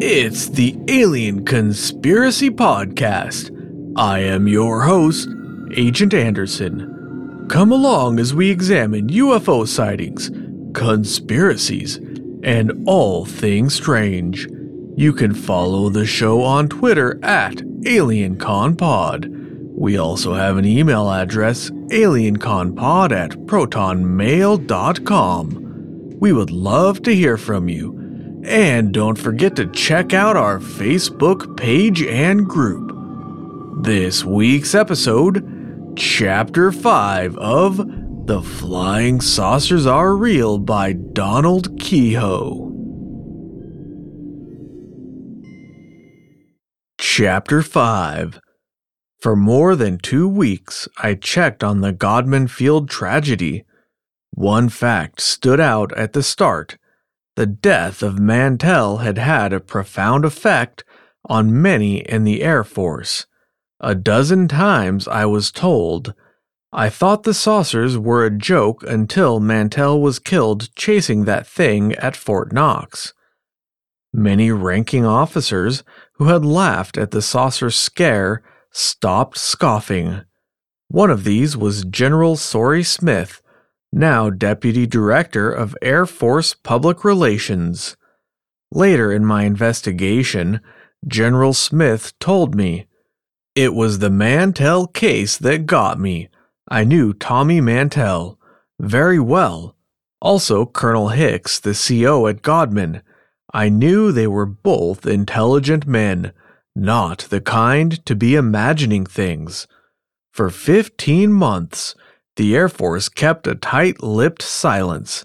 It's the Alien Conspiracy Podcast. I am your host, Agent Anderson. Come along as we examine UFO sightings, conspiracies, and all things strange. You can follow the show on Twitter at AlienConPod. We also have an email address, alienconpod at protonmail.com. We would love to hear from you. And don't forget to check out our Facebook page and group. This week's episode, Chapter 5 of The Flying Saucers Are Real by Donald Keyhoe. Chapter 5 For more than two weeks, I checked on the Godman Field tragedy. One fact stood out at the start the death of Mantell had had a profound effect on many in the Air Force. A dozen times I was told. I thought the saucers were a joke until Mantell was killed chasing that thing at Fort Knox. Many ranking officers who had laughed at the saucer scare stopped scoffing. One of these was General Sory Smith, now Deputy Director of Air Force Public Relations. Later in my investigation, General Smith told me, It was the Mantell case that got me. I knew Tommy Mantell very well. Also, Colonel Hicks, the CO at Godman. I knew they were both intelligent men, not the kind to be imagining things. For fifteen months, the Air Force kept a tight lipped silence.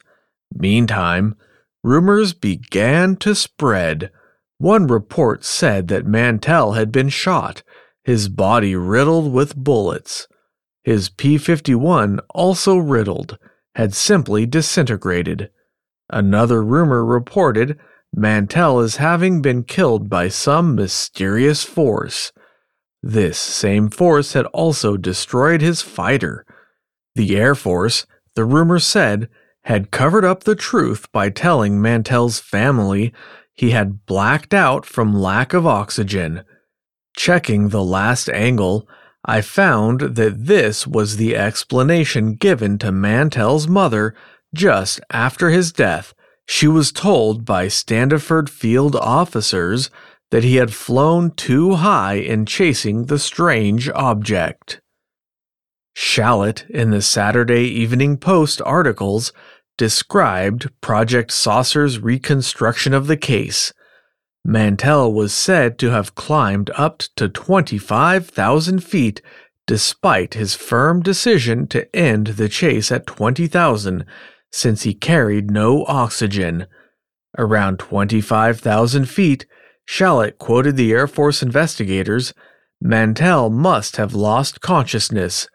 Meantime, rumors began to spread. One report said that Mantell had been shot, his body riddled with bullets. His P 51, also riddled, had simply disintegrated. Another rumor reported Mantell as having been killed by some mysterious force. This same force had also destroyed his fighter. The Air Force, the rumor said, had covered up the truth by telling Mantell's family he had blacked out from lack of oxygen. Checking the last angle, I found that this was the explanation given to Mantell's mother just after his death. She was told by Standiford Field officers that he had flown too high in chasing the strange object. Shalett, in the Saturday Evening Post articles, described Project Saucer's reconstruction of the case. Mantell was said to have climbed up to 25,000 feet despite his firm decision to end the chase at 20,000 since he carried no oxygen. Around 25,000 feet, Shalett quoted the Air Force investigators Mantell must have lost consciousness.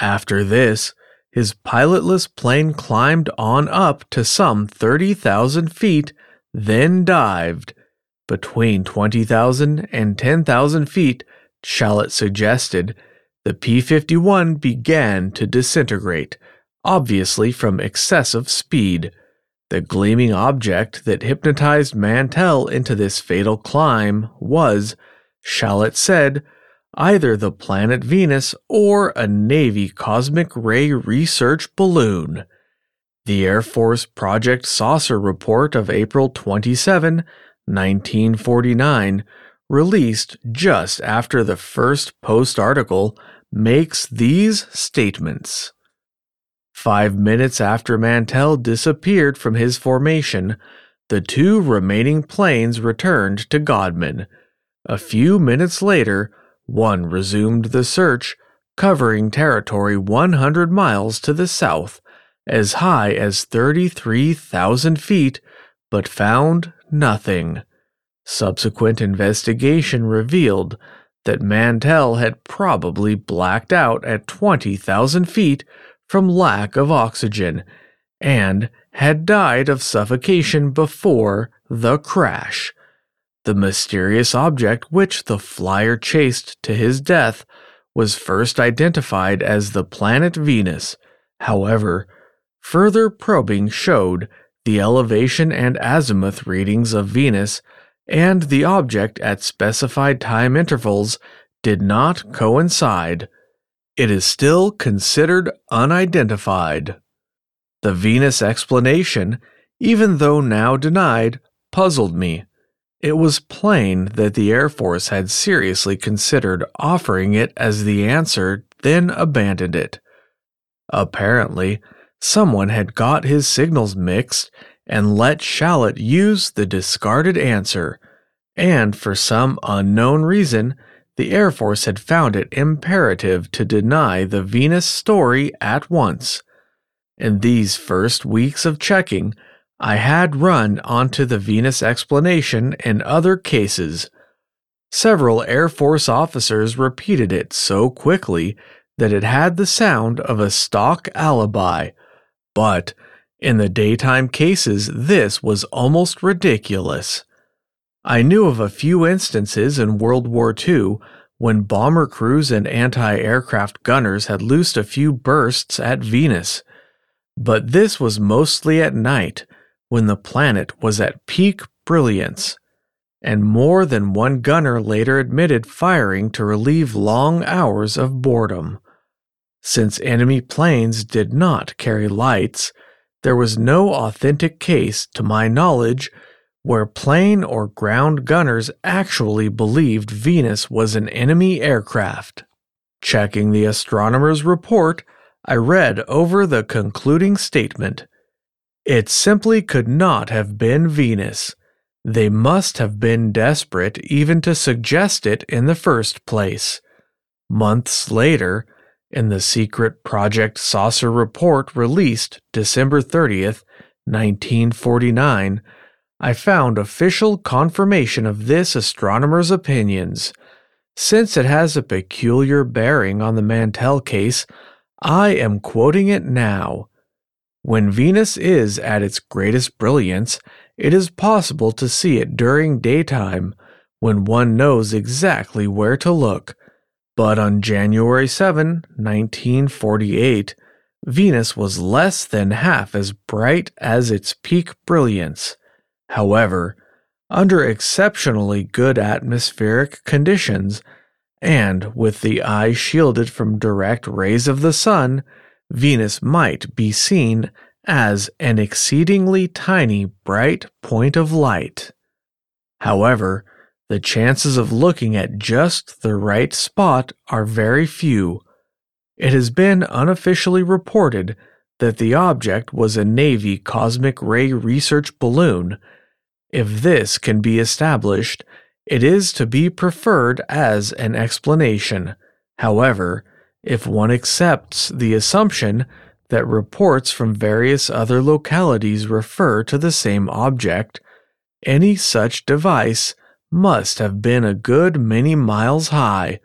After this, his pilotless plane climbed on up to some 30,000 feet, then dived. Between 20,000 and 10,000 feet, Shalett suggested, the P 51 began to disintegrate, obviously from excessive speed. The gleaming object that hypnotized Mantell into this fatal climb was, Shalett said, either the planet Venus or a Navy cosmic ray research balloon. The Air Force Project Saucer report of April 27, 1949, released just after the first post article, makes these statements. Five minutes after Mantell disappeared from his formation, the two remaining planes returned to Godman. A few minutes later, one resumed the search, covering territory 100 miles to the south, as high as 33,000 feet, but found nothing. Subsequent investigation revealed that Mantell had probably blacked out at 20,000 feet from lack of oxygen and had died of suffocation before the crash. The mysterious object which the flyer chased to his death was first identified as the planet Venus. However, further probing showed the elevation and azimuth readings of Venus and the object at specified time intervals did not coincide, it is still considered unidentified. The Venus explanation, even though now denied, puzzled me. It was plain that the Air Force had seriously considered offering it as the answer, then abandoned it. Apparently, someone had got his signals mixed and let Shalett use the discarded answer, and for some unknown reason, the Air Force had found it imperative to deny the Venus story at once. In these first weeks of checking, I had run onto the Venus explanation in other cases. Several Air Force officers repeated it so quickly that it had the sound of a stock alibi, but in the daytime cases, this was almost ridiculous. I knew of a few instances in World War II when bomber crews and anti aircraft gunners had loosed a few bursts at Venus, but this was mostly at night when the planet was at peak brilliance, and more than one gunner later admitted firing to relieve long hours of boredom. Since enemy planes did not carry lights, there was no authentic case, to my knowledge, where plane or ground gunners actually believed Venus was an enemy aircraft. Checking the astronomer's report, I read over the concluding statement it simply could not have been Venus. They must have been desperate even to suggest it in the first place. Months later, in the secret Project Saucer report released December 30th, 1949, I found official confirmation of this astronomer's opinions. Since it has a peculiar bearing on the Mantell case, I am quoting it now. When Venus is at its greatest brilliance, it is possible to see it during daytime when one knows exactly where to look. But on January 7, 1948, Venus was less than half as bright as its peak brilliance. However, under exceptionally good atmospheric conditions, and with the eye shielded from direct rays of the sun, Venus might be seen as an exceedingly tiny bright point of light. However, the chances of looking at just the right spot are very few. It has been unofficially reported that the object was a Navy cosmic ray research balloon. If this can be established, it is to be preferred as an explanation. However, if one accepts the assumption that reports from various other localities refer to the same object, any such device must have been a good many miles high,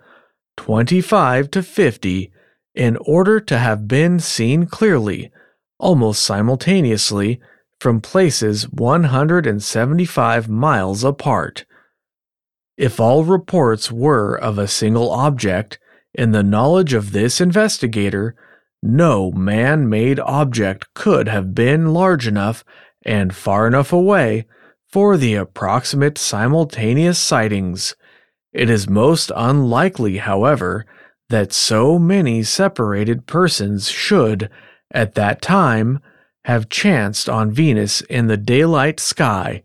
25 to 50, in order to have been seen clearly, almost simultaneously, from places 175 miles apart. If all reports were of a single object, in the knowledge of this investigator, no man made object could have been large enough and far enough away for the approximate simultaneous sightings. It is most unlikely, however, that so many separated persons should, at that time, have chanced on Venus in the daylight sky.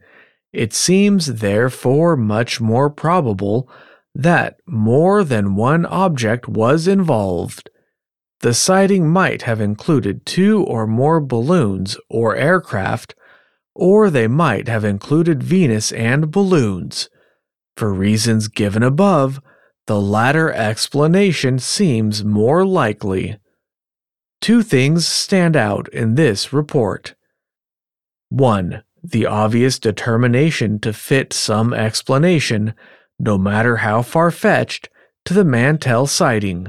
It seems therefore much more probable that more than one object was involved. The sighting might have included two or more balloons or aircraft, or they might have included Venus and balloons. For reasons given above, the latter explanation seems more likely. Two things stand out in this report. 1. The obvious determination to fit some explanation no matter how far fetched, to the Mantell sighting.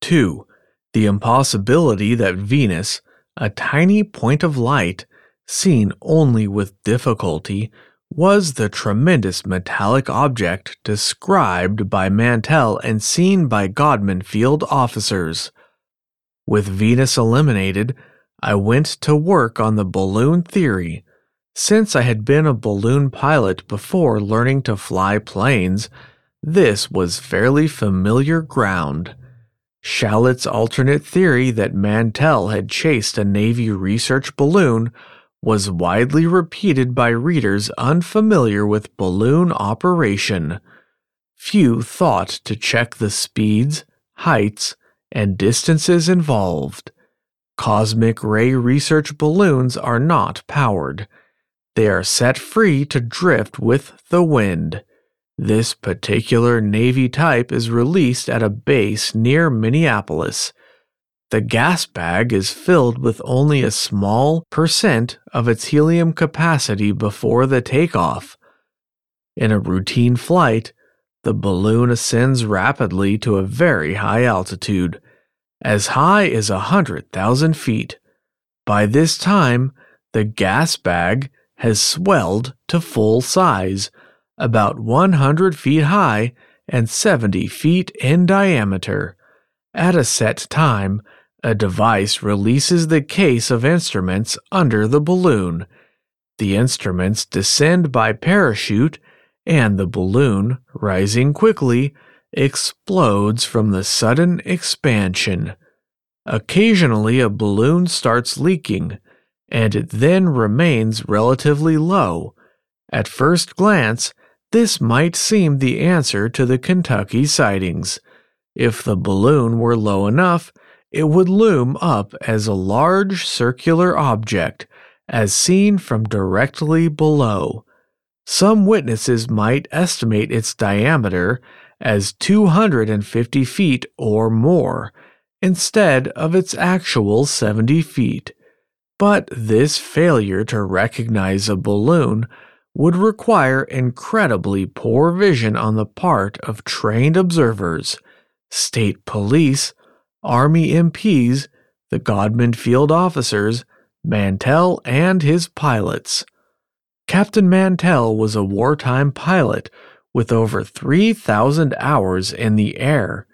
2. The impossibility that Venus, a tiny point of light, seen only with difficulty, was the tremendous metallic object described by Mantell and seen by Godman Field officers. With Venus eliminated, I went to work on the balloon theory. Since I had been a balloon pilot before learning to fly planes, this was fairly familiar ground. Shalett's alternate theory that Mantell had chased a Navy research balloon was widely repeated by readers unfamiliar with balloon operation. Few thought to check the speeds, heights, and distances involved. Cosmic ray research balloons are not powered. They are set free to drift with the wind. This particular Navy type is released at a base near Minneapolis. The gas bag is filled with only a small percent of its helium capacity before the takeoff. In a routine flight, the balloon ascends rapidly to a very high altitude, as high as a hundred thousand feet. By this time, the gas bag has swelled to full size about 100 feet high and 70 feet in diameter. At a set time, a device releases the case of instruments under the balloon. The instruments descend by parachute, and the balloon, rising quickly, explodes from the sudden expansion. Occasionally, a balloon starts leaking, and it then remains relatively low. At first glance, this might seem the answer to the Kentucky sightings. If the balloon were low enough, it would loom up as a large circular object, as seen from directly below. Some witnesses might estimate its diameter as 250 feet or more, instead of its actual 70 feet. But this failure to recognize a balloon would require incredibly poor vision on the part of trained observers, state police, Army MPs, the Godman Field officers, Mantell, and his pilots. Captain Mantell was a wartime pilot with over 3,000 hours in the air.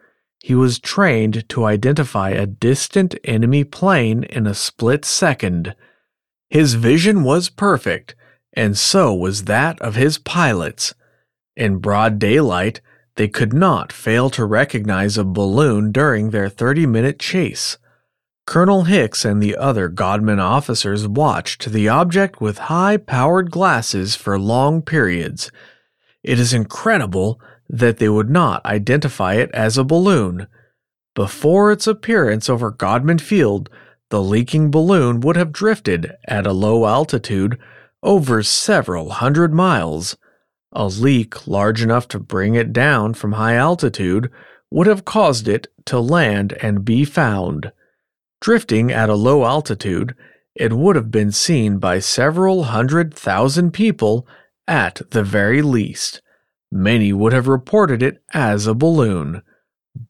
He was trained to identify a distant enemy plane in a split second. His vision was perfect and so was that of his pilots. In broad daylight, they could not fail to recognize a balloon during their 30 minute chase. Colonel Hicks and the other Godman officers watched the object with high powered glasses for long periods. It is incredible that they would not identify it as a balloon. Before its appearance over Godman Field, the leaking balloon would have drifted at a low altitude over several hundred miles. A leak large enough to bring it down from high altitude would have caused it to land and be found. Drifting at a low altitude, it would have been seen by several hundred thousand people at the very least. Many would have reported it as a balloon.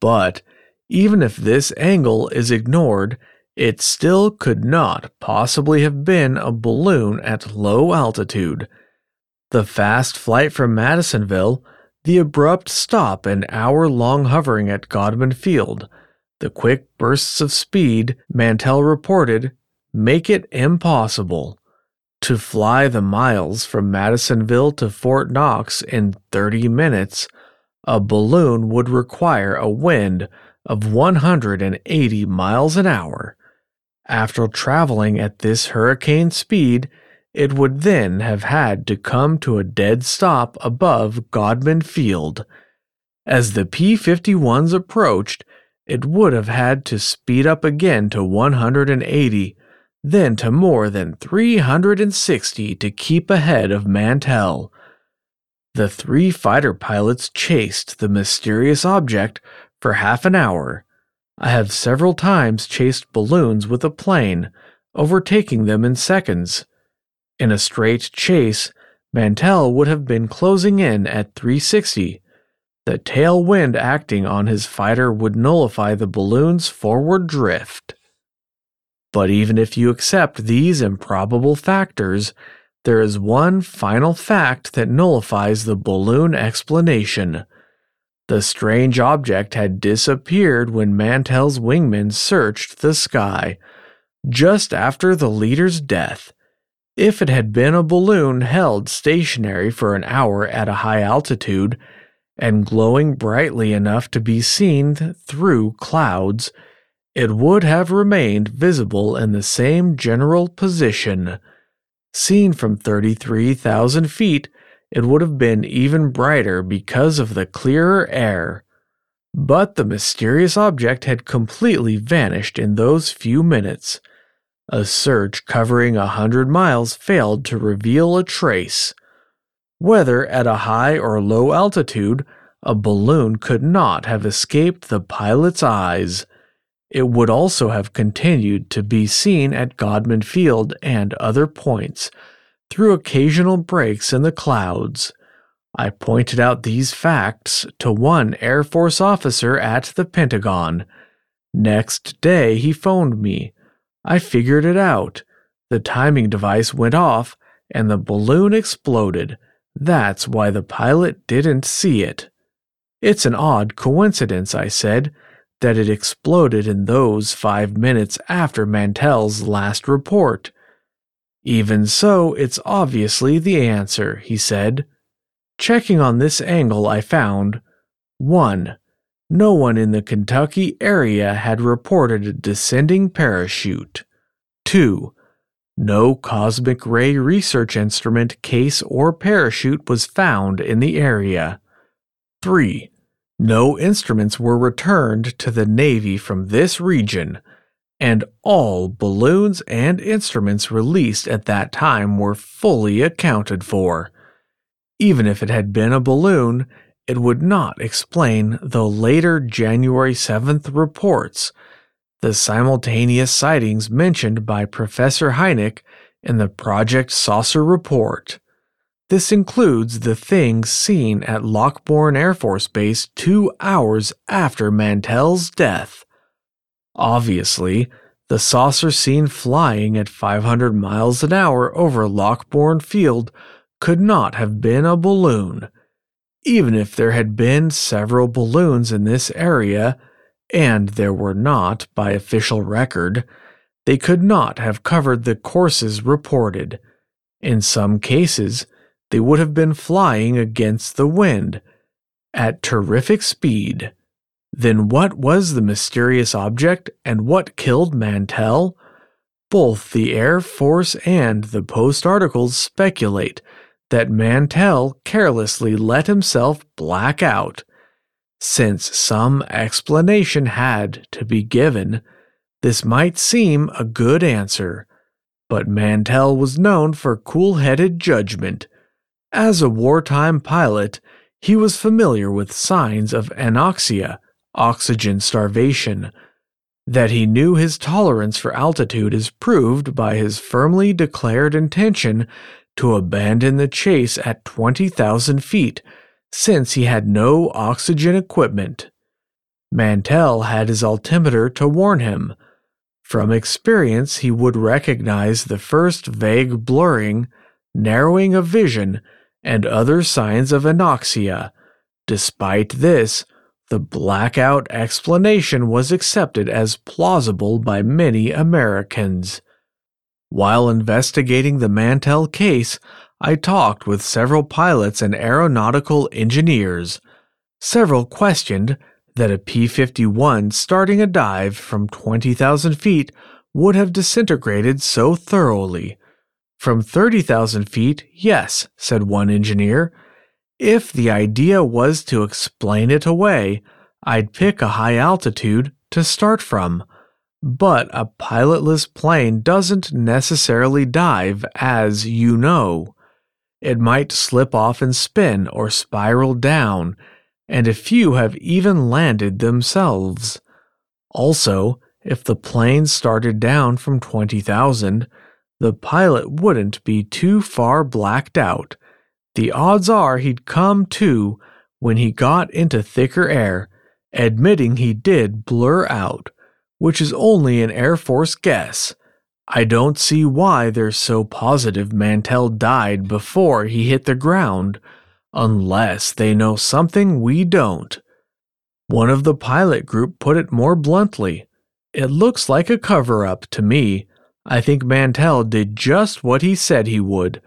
But even if this angle is ignored, it still could not possibly have been a balloon at low altitude. The fast flight from Madisonville, the abrupt stop and hour long hovering at Godman Field, the quick bursts of speed, Mantell reported, make it impossible. To fly the miles from Madisonville to Fort Knox in 30 minutes, a balloon would require a wind of 180 miles an hour. After traveling at this hurricane speed, it would then have had to come to a dead stop above Godman Field. As the P 51s approached, it would have had to speed up again to 180, then to more than 360 to keep ahead of Mantell. The three fighter pilots chased the mysterious object for half an hour I have several times chased balloons with a plane, overtaking them in seconds. In a straight chase, Mantell would have been closing in at 360. The tailwind acting on his fighter would nullify the balloon's forward drift. But even if you accept these improbable factors, there is one final fact that nullifies the balloon explanation. The strange object had disappeared when Mantell's wingmen searched the sky. Just after the leader's death, If it had been a balloon held stationary for an hour at a high altitude and glowing brightly enough to be seen through clouds, it would have remained visible in the same general position. Seen from 33,000 feet, it would have been even brighter because of the clearer air. But the mysterious object had completely vanished in those few minutes. A search covering a hundred miles failed to reveal a trace. Whether at a high or low altitude, a balloon could not have escaped the pilot's eyes. It would also have continued to be seen at Godman Field and other points through occasional breaks in the clouds. I pointed out these facts to one Air Force officer at the Pentagon. Next day, he phoned me. I figured it out. The timing device went off and the balloon exploded. That's why the pilot didn't see it. It's an odd coincidence, I said, that it exploded in those five minutes after Mantell's last report. Even so, it's obviously the answer, he said. Checking on this angle, I found 1. No one in the Kentucky area had reported a descending parachute. 2. No cosmic ray research instrument, case, or parachute was found in the area. 3. No instruments were returned to the Navy from this region, and all balloons and instruments released at that time were fully accounted for. Even if it had been a balloon, it would not explain the later January 7th reports, the simultaneous sightings mentioned by Professor Hynek in the Project Saucer report. This includes the things seen at Lockbourne Air Force Base two hours after Mantell's death. Obviously, the saucer seen flying at 500 miles an hour over Lockbourne Field could not have been a balloon. Even if there had been several balloons in this area, and there were not by official record, they could not have covered the courses reported. In some cases, they would have been flying against the wind at terrific speed. Then what was the mysterious object and what killed Mantell? Both the Air Force and the Post articles speculate that Mantell carelessly let himself black out. Since some explanation had to be given, this might seem a good answer, but Mantell was known for cool headed judgment. As a wartime pilot, he was familiar with signs of anoxia, oxygen starvation. That he knew his tolerance for altitude is proved by his firmly declared intention to abandon the chase at 20,000 feet since he had no oxygen equipment. Mantell had his altimeter to warn him. From experience, he would recognize the first vague blurring, narrowing of vision, and other signs of anoxia. Despite this, the blackout explanation was accepted as plausible by many Americans. While investigating the Mantell case, I talked with several pilots and aeronautical engineers. Several questioned that a P 51 starting a dive from 20,000 feet would have disintegrated so thoroughly. From 30,000 feet, yes, said one engineer. If the idea was to explain it away, I'd pick a high altitude to start from. But a pilotless plane doesn't necessarily dive, as you know. It might slip off and spin or spiral down, and a few have even landed themselves. Also, if the plane started down from 20,000, the pilot wouldn't be too far blacked out. The odds are he'd come to when he got into thicker air, admitting he did blur out, which is only an Air Force guess. I don't see why they're so positive Mantell died before he hit the ground, unless they know something we don't. One of the pilot group put it more bluntly. It looks like a cover up to me I think Mantell did just what he said he would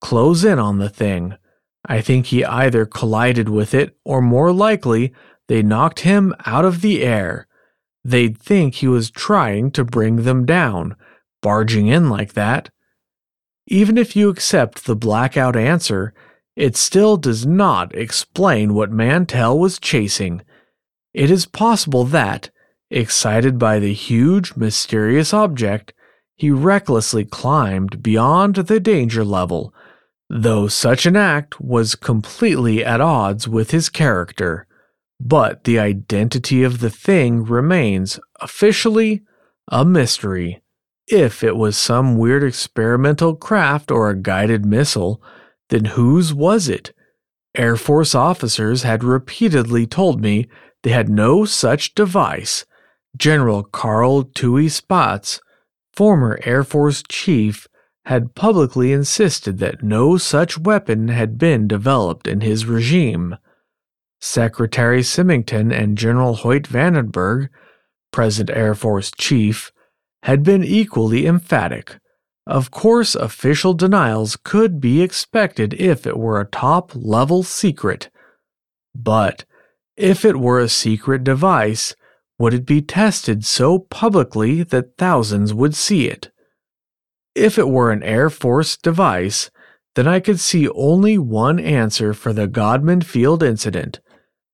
close in on the thing. I think he either collided with it or more likely they knocked him out of the air. They'd think he was trying to bring them down, barging in like that. Even if you accept the blackout answer, it still does not explain what Mantell was chasing. It is possible that, excited by the huge, mysterious object, he recklessly climbed beyond the danger level, though such an act was completely at odds with his character. But the identity of the thing remains officially a mystery. If it was some weird experimental craft or a guided missile, then whose was it? Air Force officers had repeatedly told me they had no such device. General Carl Tooey Spaatz, former Air Force chief, had publicly insisted that no such weapon had been developed in his regime. Secretary Symington and General Hoyt Vandenberg, present Air Force chief, had been equally emphatic. Of course, official denials could be expected if it were a top level secret. But if it were a secret device, would it be tested so publicly that thousands would see it? If it were an Air Force device, then I could see only one answer for the Godman Field incident.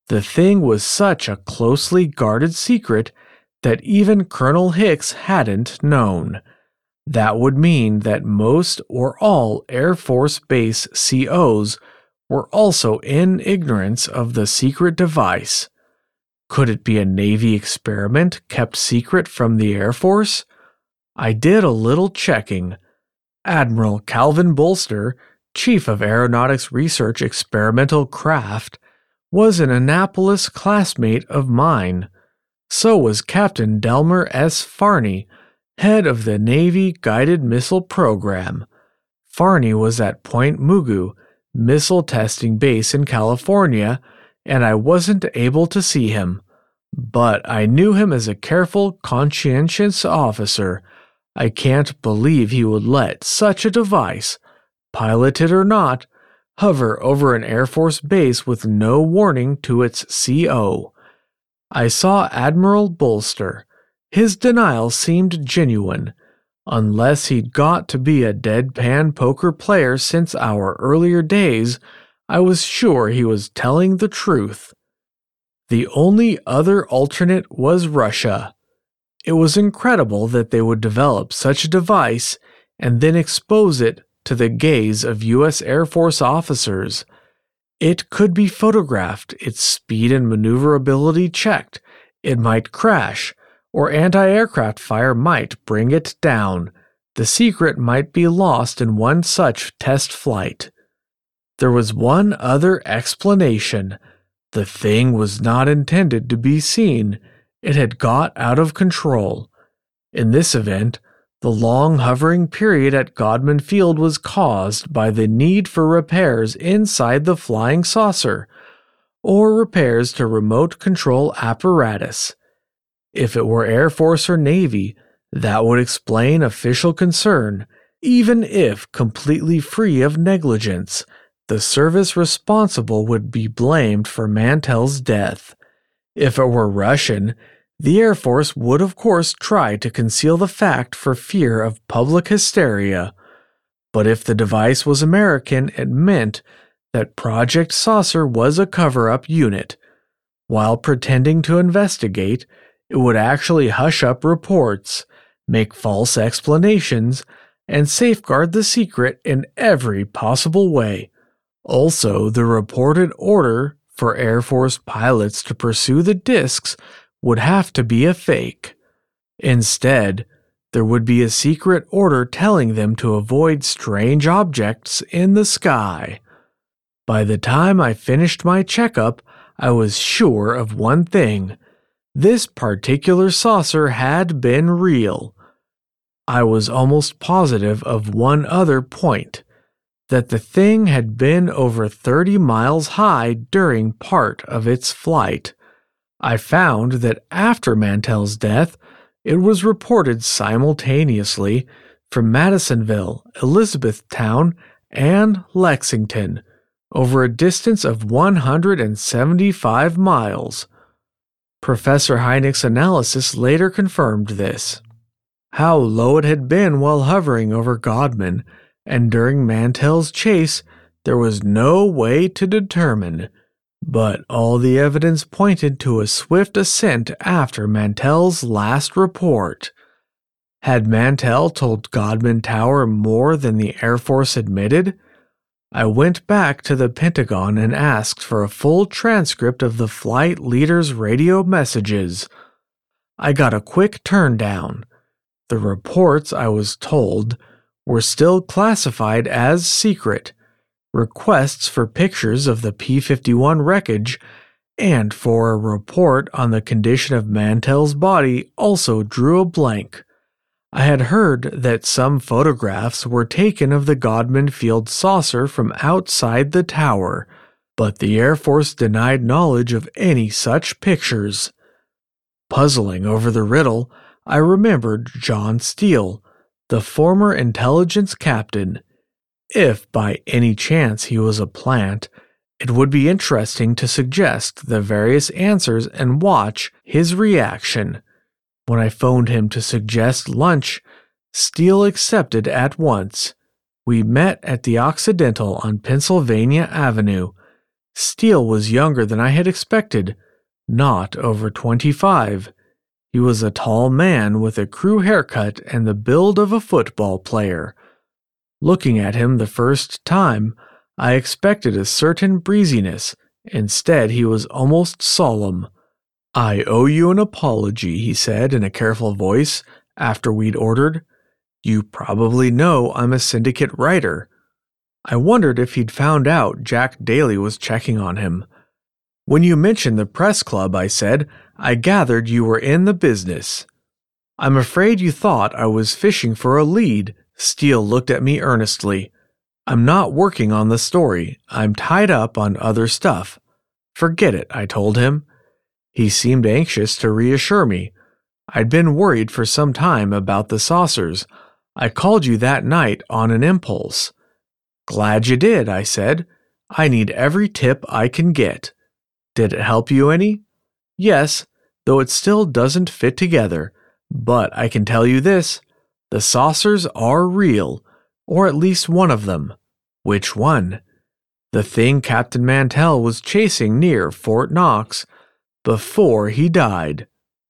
The thing was such a closely guarded secret that even Colonel Hicks hadn't known. That would mean that most or all Air Force Base COs were also in ignorance of the secret device. Could it be a Navy experiment kept secret from the Air Force? I did a little checking. Admiral Calvin Bolster, Chief of Aeronautics Research Experimental Craft, was an Annapolis classmate of mine. So was Captain Delmer S. Fahrney, head of the Navy Guided Missile Program. Fahrney was at Point Mugu, missile testing base in California, and I wasn't able to see him. But I knew him as a careful, conscientious officer. I can't believe he would let such a device, piloted or not, hover over an Air Force base with no warning to its CO. I saw Admiral Bolster. His denial seemed genuine, unless he'd got to be a deadpan poker player since our earlier days. I was sure he was telling the truth. The only other alternate was Russia. It was incredible that they would develop such a device and then expose it to the gaze of U.S. Air Force officers. It could be photographed, its speed and maneuverability checked. It might crash, or anti aircraft fire might bring it down. The secret might be lost in one such test flight. There was one other explanation. The thing was not intended to be seen. It had got out of control. In this event, the long hovering period at Godman Field was caused by the need for repairs inside the flying saucer, or repairs to remote control apparatus. If it were Air Force or Navy, that would explain official concern, even if completely free of negligence. The service responsible would be blamed for Mantell's death. If it were Russian, the Air Force would, of course, try to conceal the fact for fear of public hysteria. But if the device was American, it meant that Project Saucer was a cover up unit. While pretending to investigate, it would actually hush up reports, make false explanations, and safeguard the secret in every possible way. Also, the reported order for Air Force pilots to pursue the discs would have to be a fake. Instead, there would be a secret order telling them to avoid strange objects in the sky. By the time I finished my checkup, I was sure of one thing this particular saucer had been real. I was almost positive of one other point that the thing had been over 30 miles high during part of its flight. I found that after Mantell's death, It was reported simultaneously from Madisonville, Elizabethtown, and Lexington, over a distance of 175 miles. Professor Hynek's analysis later confirmed this. How low it had been while hovering over Godman, and during Mantell's chase, there was no way to determine, but all the evidence pointed to a swift ascent after Mantell's last report. Had Mantell told Godman Tower more than the Air Force admitted? I went back to the Pentagon and asked for a full transcript of the flight leader's radio messages. I got a quick turndown. The reports, I was told, were still classified as secret. Requests for pictures of the P 51 wreckage and for a report on the condition of Mantell's body also drew a blank. I had heard that some photographs were taken of the Godman Field saucer from outside the tower, but the Air Force denied knowledge of any such pictures. Puzzling over the riddle, I remembered John Steele, the former intelligence captain. If by any chance he was a plant, it would be interesting to suggest the various answers and watch his reaction. When I phoned him to suggest lunch, Steele accepted at once. We met at the Occidental on Pennsylvania Avenue. Steele was younger than I had expected, not over 25. He was a tall man with a crew haircut and the build of a football player. Looking at him the first time, I expected a certain breeziness. Instead, he was almost solemn. I owe you an apology, he said in a careful voice after we'd ordered. You probably know I'm a syndicate writer. I wondered if he'd found out Jack Daly was checking on him. When you mentioned the press club, I said, I gathered you were in the business. I'm afraid you thought I was fishing for a lead. Steele looked at me earnestly. I'm not working on the story. I'm tied up on other stuff. Forget it, I told him. He seemed anxious to reassure me. I'd been worried for some time about the saucers. I called you that night on an impulse. Glad you did, I said. I need every tip I can get. Did it help you any? Yes, though it still doesn't fit together. But I can tell you this the saucers are real, or at least one of them. Which one? The thing Captain Mantell was chasing near Fort Knox before he died.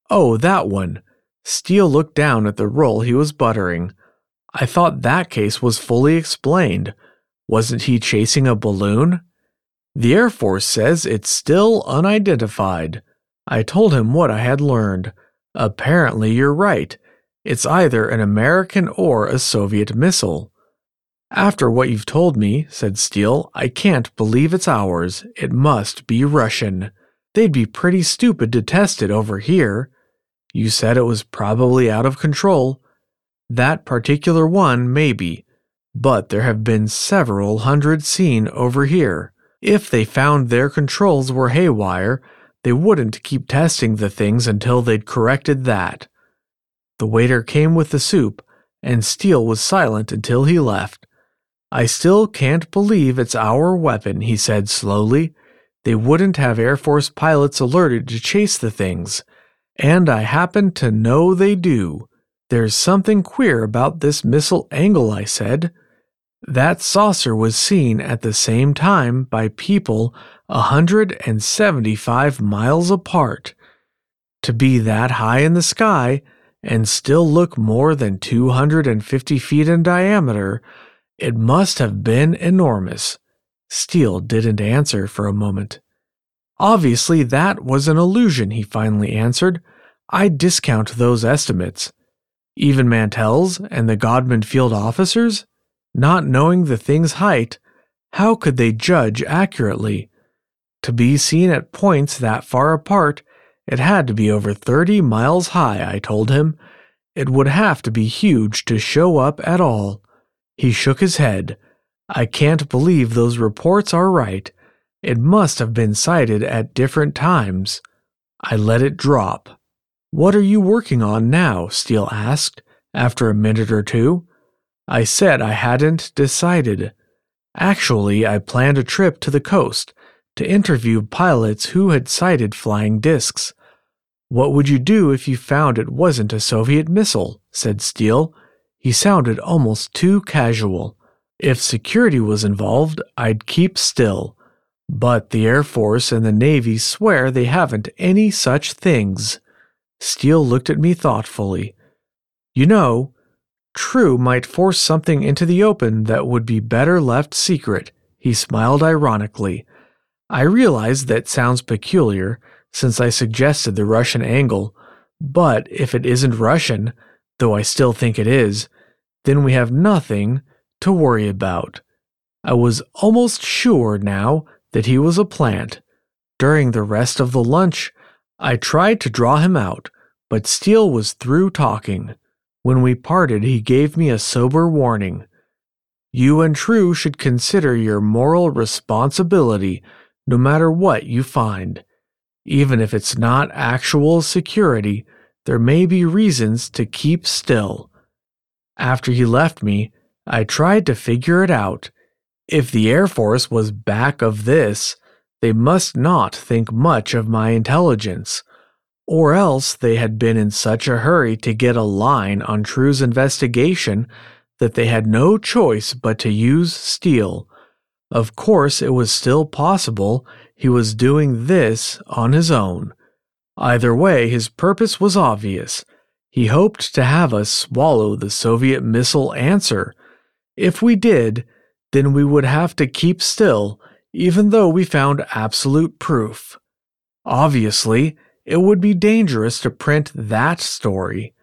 Oh, that one. Steele looked down at the roll he was buttering. I thought that case was fully explained. Wasn't he chasing a balloon? The Air Force says it's still unidentified. I told him what I had learned. Apparently, you're right. It's either an American or a Soviet missile. After what you've told me, said Steele, I can't believe it's ours. It must be Russian. They'd be pretty stupid to test it over here. You said it was probably out of control. That particular one, maybe, but there have been several hundred seen over here. If they found their controls were haywire, they wouldn't keep testing the things until they'd corrected that. The waiter came with the soup, and Steele was silent until he left. I still can't believe it's our weapon, he said slowly. They wouldn't have Air Force pilots alerted to chase the things, and I happen to know they do. There's something queer about this missile angle, I said. That saucer was seen at the same time by people a 175 miles apart. To be that high in the sky and still look more than 250 feet in diameter, it must have been enormous. Steele didn't answer for a moment. Obviously, that was an illusion, he finally answered. I discount those estimates. Even Mantell's and the Godman Field officers? Not knowing the thing's height, how could they judge accurately? To be seen at points that far apart, it had to be over 30 miles high, I told him. It would have to be huge to show up at all. He shook his head. I can't believe those reports are right. It must have been sighted at different times. I let it drop. What are you working on now? Steele asked, after a minute or two. I said I hadn't decided. Actually, I planned a trip to the coast to interview pilots who had sighted flying discs. What would you do if you found it wasn't a Soviet missile? said Steele. He sounded almost too casual. If security was involved, I'd keep still. But the Air Force and the Navy swear they haven't any such things. Steele looked at me thoughtfully. You know, True might force something into the open that would be better left secret. He smiled ironically. I realize that sounds peculiar, since I suggested the Russian angle, but if it isn't Russian, though I still think it is, then we have nothing to worry about. I was almost sure now that he was a plant. During the rest of the lunch, I tried to draw him out, but Steele was through talking. When we parted, he gave me a sober warning. You and True should consider your moral responsibility no matter what you find. Even if it's not actual security, there may be reasons to keep still. After he left me, I tried to figure it out. If the Air Force was back of this, they must not think much of my intelligence. Or else they had been in such a hurry to get a line on True's investigation that they had no choice but to use Steele. Of course, it was still possible he was doing this on his own. Either way, his purpose was obvious. He hoped to have us swallow the Soviet missile answer. If we did, then we would have to keep still, even though we found absolute proof. Obviously, it would be dangerous to print that story.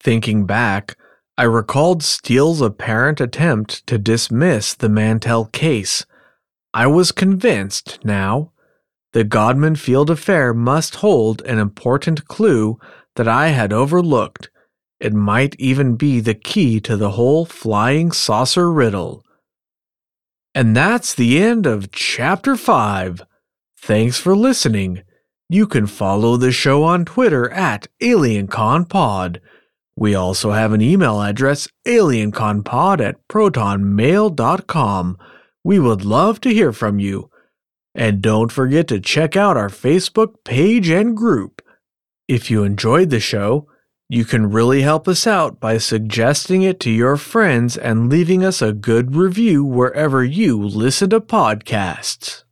Thinking back, I recalled Steele's apparent attempt to dismiss the Mantell case. I was convinced now. The Godman Field affair must hold an important clue that I had overlooked. It might even be the key to the whole flying saucer riddle. And that's the end of Chapter 5. Thanks for listening. You can follow the show on Twitter at AlienConPod. We also have an email address, alienconpod at protonmail.com. We would love to hear from you. And don't forget to check out our Facebook page and group. If you enjoyed the show, you can really help us out by suggesting it to your friends and leaving us a good review wherever you listen to podcasts.